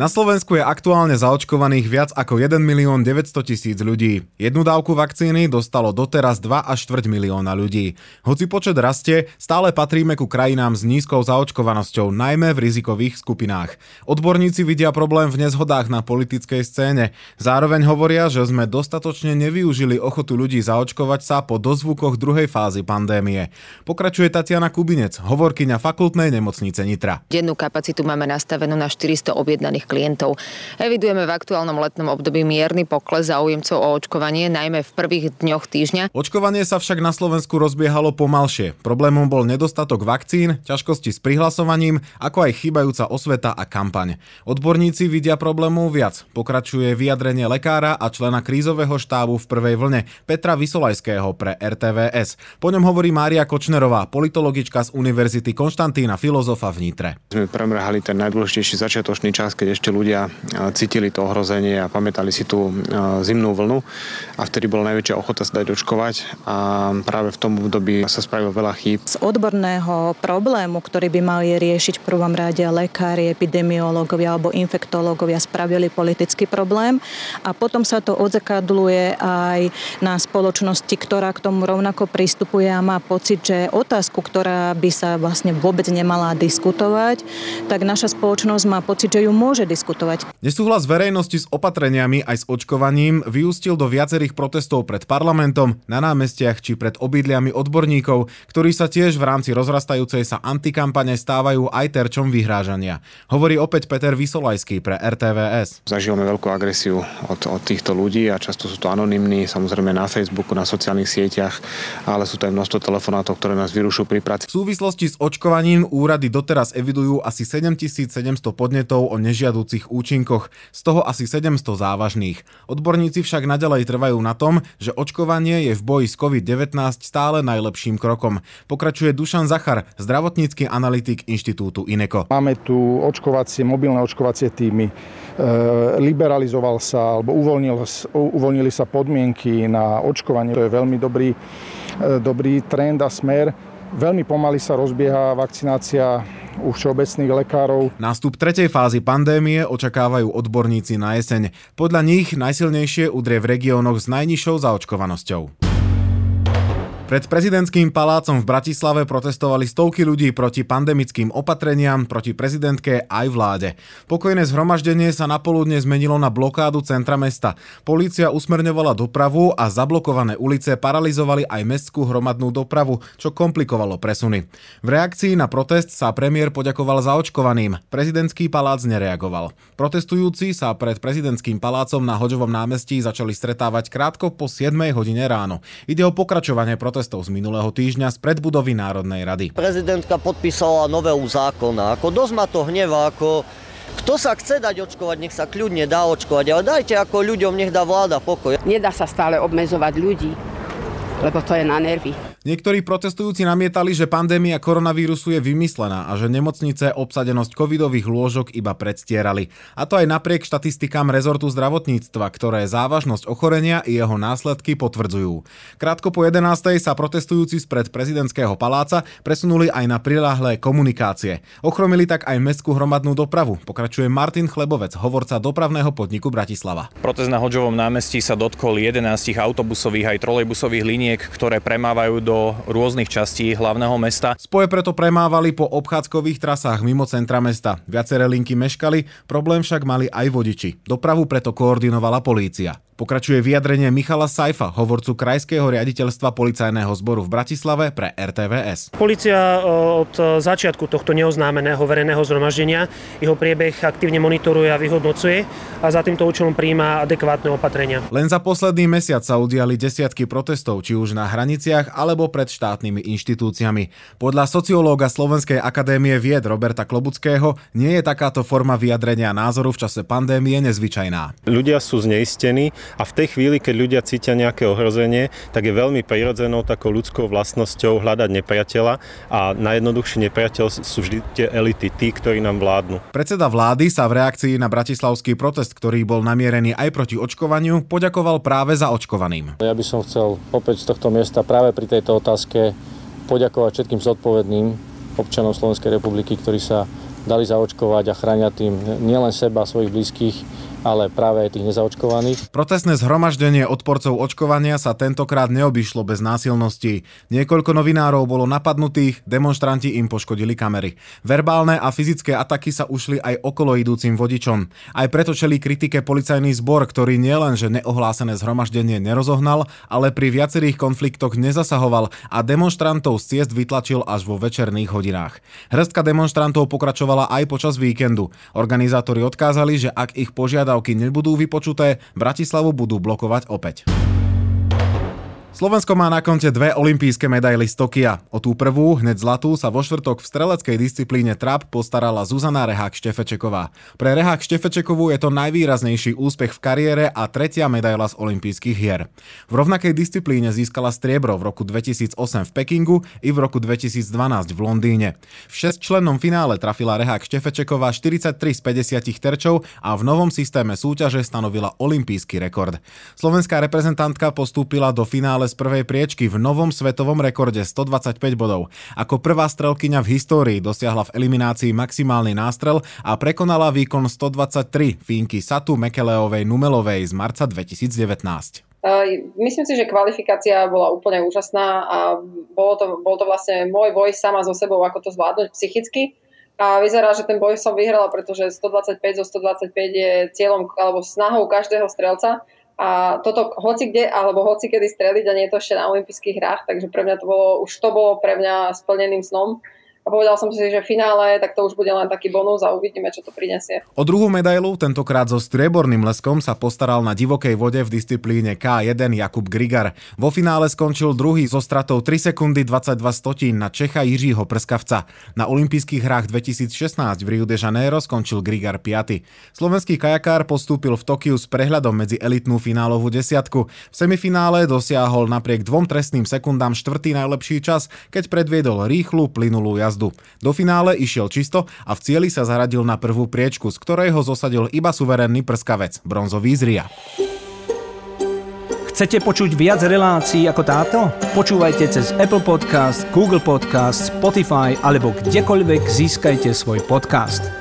Na Slovensku je aktuálne zaočkovaných viac ako 1 milión 900 tisíc ľudí. Jednu dávku vakcíny dostalo doteraz 2 až 4 milióna ľudí. Hoci počet rastie, stále patríme ku krajinám s nízkou zaočkovanosťou, najmä v rizikových skupinách. Odborníci vidia problém v nezhodách na politickej scéne. Zároveň hovoria, že sme dostatočne nevyužili ochotu ľudí zaočkovať sa po dozvukoch druhej fázy pandémie. Pokračuje Tatiana Kubinec, hovorkyňa fakultnej nemocnice Nitra. Dennú kapacitu máme nastavenú na 400 objednaných klientov. Evidujeme v aktuálnom letnom období mierny pokles záujemcov o očkovanie, najmä v prvých dňoch týždňa. Očkovanie sa však na Slovensku rozbiehalo pomalšie. Problémom bol nedostatok vakcín, ťažkosti s prihlasovaním, ako aj chýbajúca osveta a kampaň. Odborníci vidia problémov viac. Pokračuje vyjadrenie lekára a člena krízového štábu v prvej vlne Petra Vysolajského pre RTVS. Po ňom hovorí Mária Kočnerová, politologička z Univerzity Konštantína Filozofa v Nitre. Sme premrhali ten najdôležitejší začiatočný čas, keď ešte ľudia cítili to ohrozenie a pamätali si tú zimnú vlnu a vtedy bola najväčšia ochota sa dať očkovať a práve v tom období sa spravilo veľa chýb. Z odborného problému, ktorý by mali riešiť v prvom rade lekári, epidemiológovia alebo infektológovia, spravili politický problém a potom sa to odzakadluje aj na spoločnosti, ktorá k tomu rovnako pristupuje a má pocit, že otázku, ktorá by sa vlastne vôbec nemala diskutovať, tak naša spoločnosť má pocit, že ju môže diskutovať. Nesúhlas verejnosti s opatreniami aj s očkovaním vyústil do viacerých protestov pred parlamentom, na námestiach či pred obydliami odborníkov, ktorí sa tiež v rámci rozrastajúcej sa antikampane stávajú aj terčom vyhrážania. Hovorí opäť Peter Vysolajský pre RTVS. Zažívame veľkú agresiu od, od týchto ľudí a často sú to anonymní, samozrejme na Facebooku, na sociálnych sieťach, ale sú to aj množstvo telefonátov, ktoré nás vyrušujú pri práci. V súvislosti s očkovaním úrady doteraz evidujú asi 7700 podnetov o nežiaducich účinkoch, z toho asi 700 závažných. Odborníci však nadalej trvajú na tom, že očkovanie je v boji s COVID-19 stále najlepším krokom. Pokračuje Dušan Zachar, zdravotnícky analytik Inštitútu INECO. Máme tu očkovacie, mobilné očkovacie týmy. E, liberalizoval sa, alebo uvoľnil, uvoľnili sa podmienky na očkovanie. To je veľmi dobrý, e, dobrý trend a smer. Veľmi pomaly sa rozbieha vakcinácia u všeobecných lekárov. Nástup tretej fázy pandémie očakávajú odborníci na jeseň. Podľa nich najsilnejšie udrie v regiónoch s najnižšou zaočkovanosťou. Pred prezidentským palácom v Bratislave protestovali stovky ľudí proti pandemickým opatreniam, proti prezidentke aj vláde. Pokojné zhromaždenie sa napoludne zmenilo na blokádu centra mesta. Polícia usmerňovala dopravu a zablokované ulice paralizovali aj mestskú hromadnú dopravu, čo komplikovalo presuny. V reakcii na protest sa premiér poďakoval zaočkovaným. Prezidentský palác nereagoval. Protestujúci sa pred prezidentským palácom na Hoďovom námestí začali stretávať krátko po 7 hodine ráno. Ide o pokračovanie protestu protestov z minulého týždňa z predbudovy Národnej rady. Prezidentka podpísala novelu zákona. Ako dosť ma to hneva, ako kto sa chce dať očkovať, nech sa kľudne dá očkovať, ale dajte ako ľuďom, nech dá vláda pokoj. Nedá sa stále obmedzovať ľudí, lebo to je na nervy. Niektorí protestujúci namietali, že pandémia koronavírusu je vymyslená a že nemocnice obsadenosť covidových lôžok iba predstierali. A to aj napriek štatistikám rezortu zdravotníctva, ktoré závažnosť ochorenia i jeho následky potvrdzujú. Krátko po 11. sa protestujúci spred prezidentského paláca presunuli aj na prilahlé komunikácie. Ochromili tak aj mestskú hromadnú dopravu, pokračuje Martin Chlebovec, hovorca dopravného podniku Bratislava. Protest na Hoďovom námestí sa dotkol 11 autobusových aj trolejbusových liniek, ktoré premávajú do do rôznych častí hlavného mesta. Spoje preto premávali po obchádzkových trasách mimo centra mesta. Viaceré linky meškali, problém však mali aj vodiči. Dopravu preto koordinovala polícia. Pokračuje vyjadrenie Michala Saifa, hovorcu Krajského riaditeľstva policajného zboru v Bratislave pre RTVS. Polícia od začiatku tohto neoznámeného verejného zhromaždenia jeho priebeh aktívne monitoruje a vyhodnocuje a za týmto účelom príjma adekvátne opatrenia. Len za posledný mesiac sa udiali desiatky protestov, či už na hraniciach alebo pred štátnymi inštitúciami. Podľa sociológa Slovenskej akadémie vied Roberta Klobuckého nie je takáto forma vyjadrenia názoru v čase pandémie nezvyčajná. Ľudia sú zneistení a v tej chvíli, keď ľudia cítia nejaké ohrozenie, tak je veľmi prirodzenou takou ľudskou vlastnosťou hľadať nepriateľa a najjednoduchší nepriateľ sú vždy tie elity, tí, ktorí nám vládnu. Predseda vlády sa v reakcii na bratislavský protest, ktorý bol namierený aj proti očkovaniu, poďakoval práve za očkovaným. Ja by som chcel opäť z tohto miesta práve pri tejto otázke poďakovať všetkým zodpovedným občanom Slovenskej republiky, ktorí sa dali zaočkovať a chránia tým nielen seba, svojich blízkych, ale práve aj tých nezaočkovaných. Protestné zhromaždenie odporcov očkovania sa tentokrát neobyšlo bez násilností. Niekoľko novinárov bolo napadnutých, demonstranti im poškodili kamery. Verbálne a fyzické ataky sa ušli aj okolo idúcim vodičom. Aj preto čelí kritike policajný zbor, ktorý nielenže neohlásené zhromaždenie nerozohnal, ale pri viacerých konfliktoch nezasahoval a demonstrantov z ciest vytlačil až vo večerných hodinách. Hrstka demonstrantov pokračovala aj počas víkendu. Organizátori odkázali, že ak ich požiada požiadavky nebudú vypočuté, Bratislavu budú blokovať opäť. Slovensko má na konte dve olympijské medaily z Tokia. O tú prvú, hneď zlatú, sa vo štvrtok v streleckej disciplíne trap postarala Zuzana Rehák Štefečeková. Pre Rehák Štefečekovú je to najvýraznejší úspech v kariére a tretia medaila z olympijských hier. V rovnakej disciplíne získala striebro v roku 2008 v Pekingu i v roku 2012 v Londýne. V šestčlennom finále trafila Rehák Štefečeková 43 z 50 terčov a v novom systéme súťaže stanovila olympijský rekord. Slovenská reprezentantka postúpila do finále finále z prvej priečky v novom svetovom rekorde 125 bodov. Ako prvá strelkyňa v histórii dosiahla v eliminácii maximálny nástrel a prekonala výkon 123 Fínky Satu Mekeleovej Numelovej z marca 2019. Myslím si, že kvalifikácia bola úplne úžasná a bolo to, bol to vlastne môj boj sama so sebou, ako to zvládnuť psychicky. A vyzerá, že ten boj som vyhrala, pretože 125 zo 125 je cieľom alebo snahou každého strelca a toto hoci kde alebo hoci kedy streliť a nie je to ešte na olympijských hrách, takže pre mňa to bolo, už to bolo pre mňa splneným snom a povedal som si, že v finále tak to už bude len taký bonus a uvidíme, čo to prinesie. O druhú medailu, tentokrát so strieborným leskom, sa postaral na divokej vode v disciplíne K1 Jakub Grigar. Vo finále skončil druhý so stratou 3 sekundy 22 stotín na Čecha Jiřího Prskavca. Na olympijských hrách 2016 v Rio de Janeiro skončil Grigar 5. Slovenský kajakár postúpil v Tokiu s prehľadom medzi elitnú finálovú desiatku. V semifinále dosiahol napriek dvom trestným sekundám štvrtý najlepší čas, keď predviedol rýchlu, plynulú jazdu jazdu. Do finále išiel čisto a v cieli sa zaradil na prvú priečku, z ktorej ho zosadil iba suverénny prskavec, bronzový zria. Chcete počuť viac relácií ako táto? Počúvajte cez Apple Podcast, Google Podcast, Spotify alebo kdekoľvek získajte svoj podcast.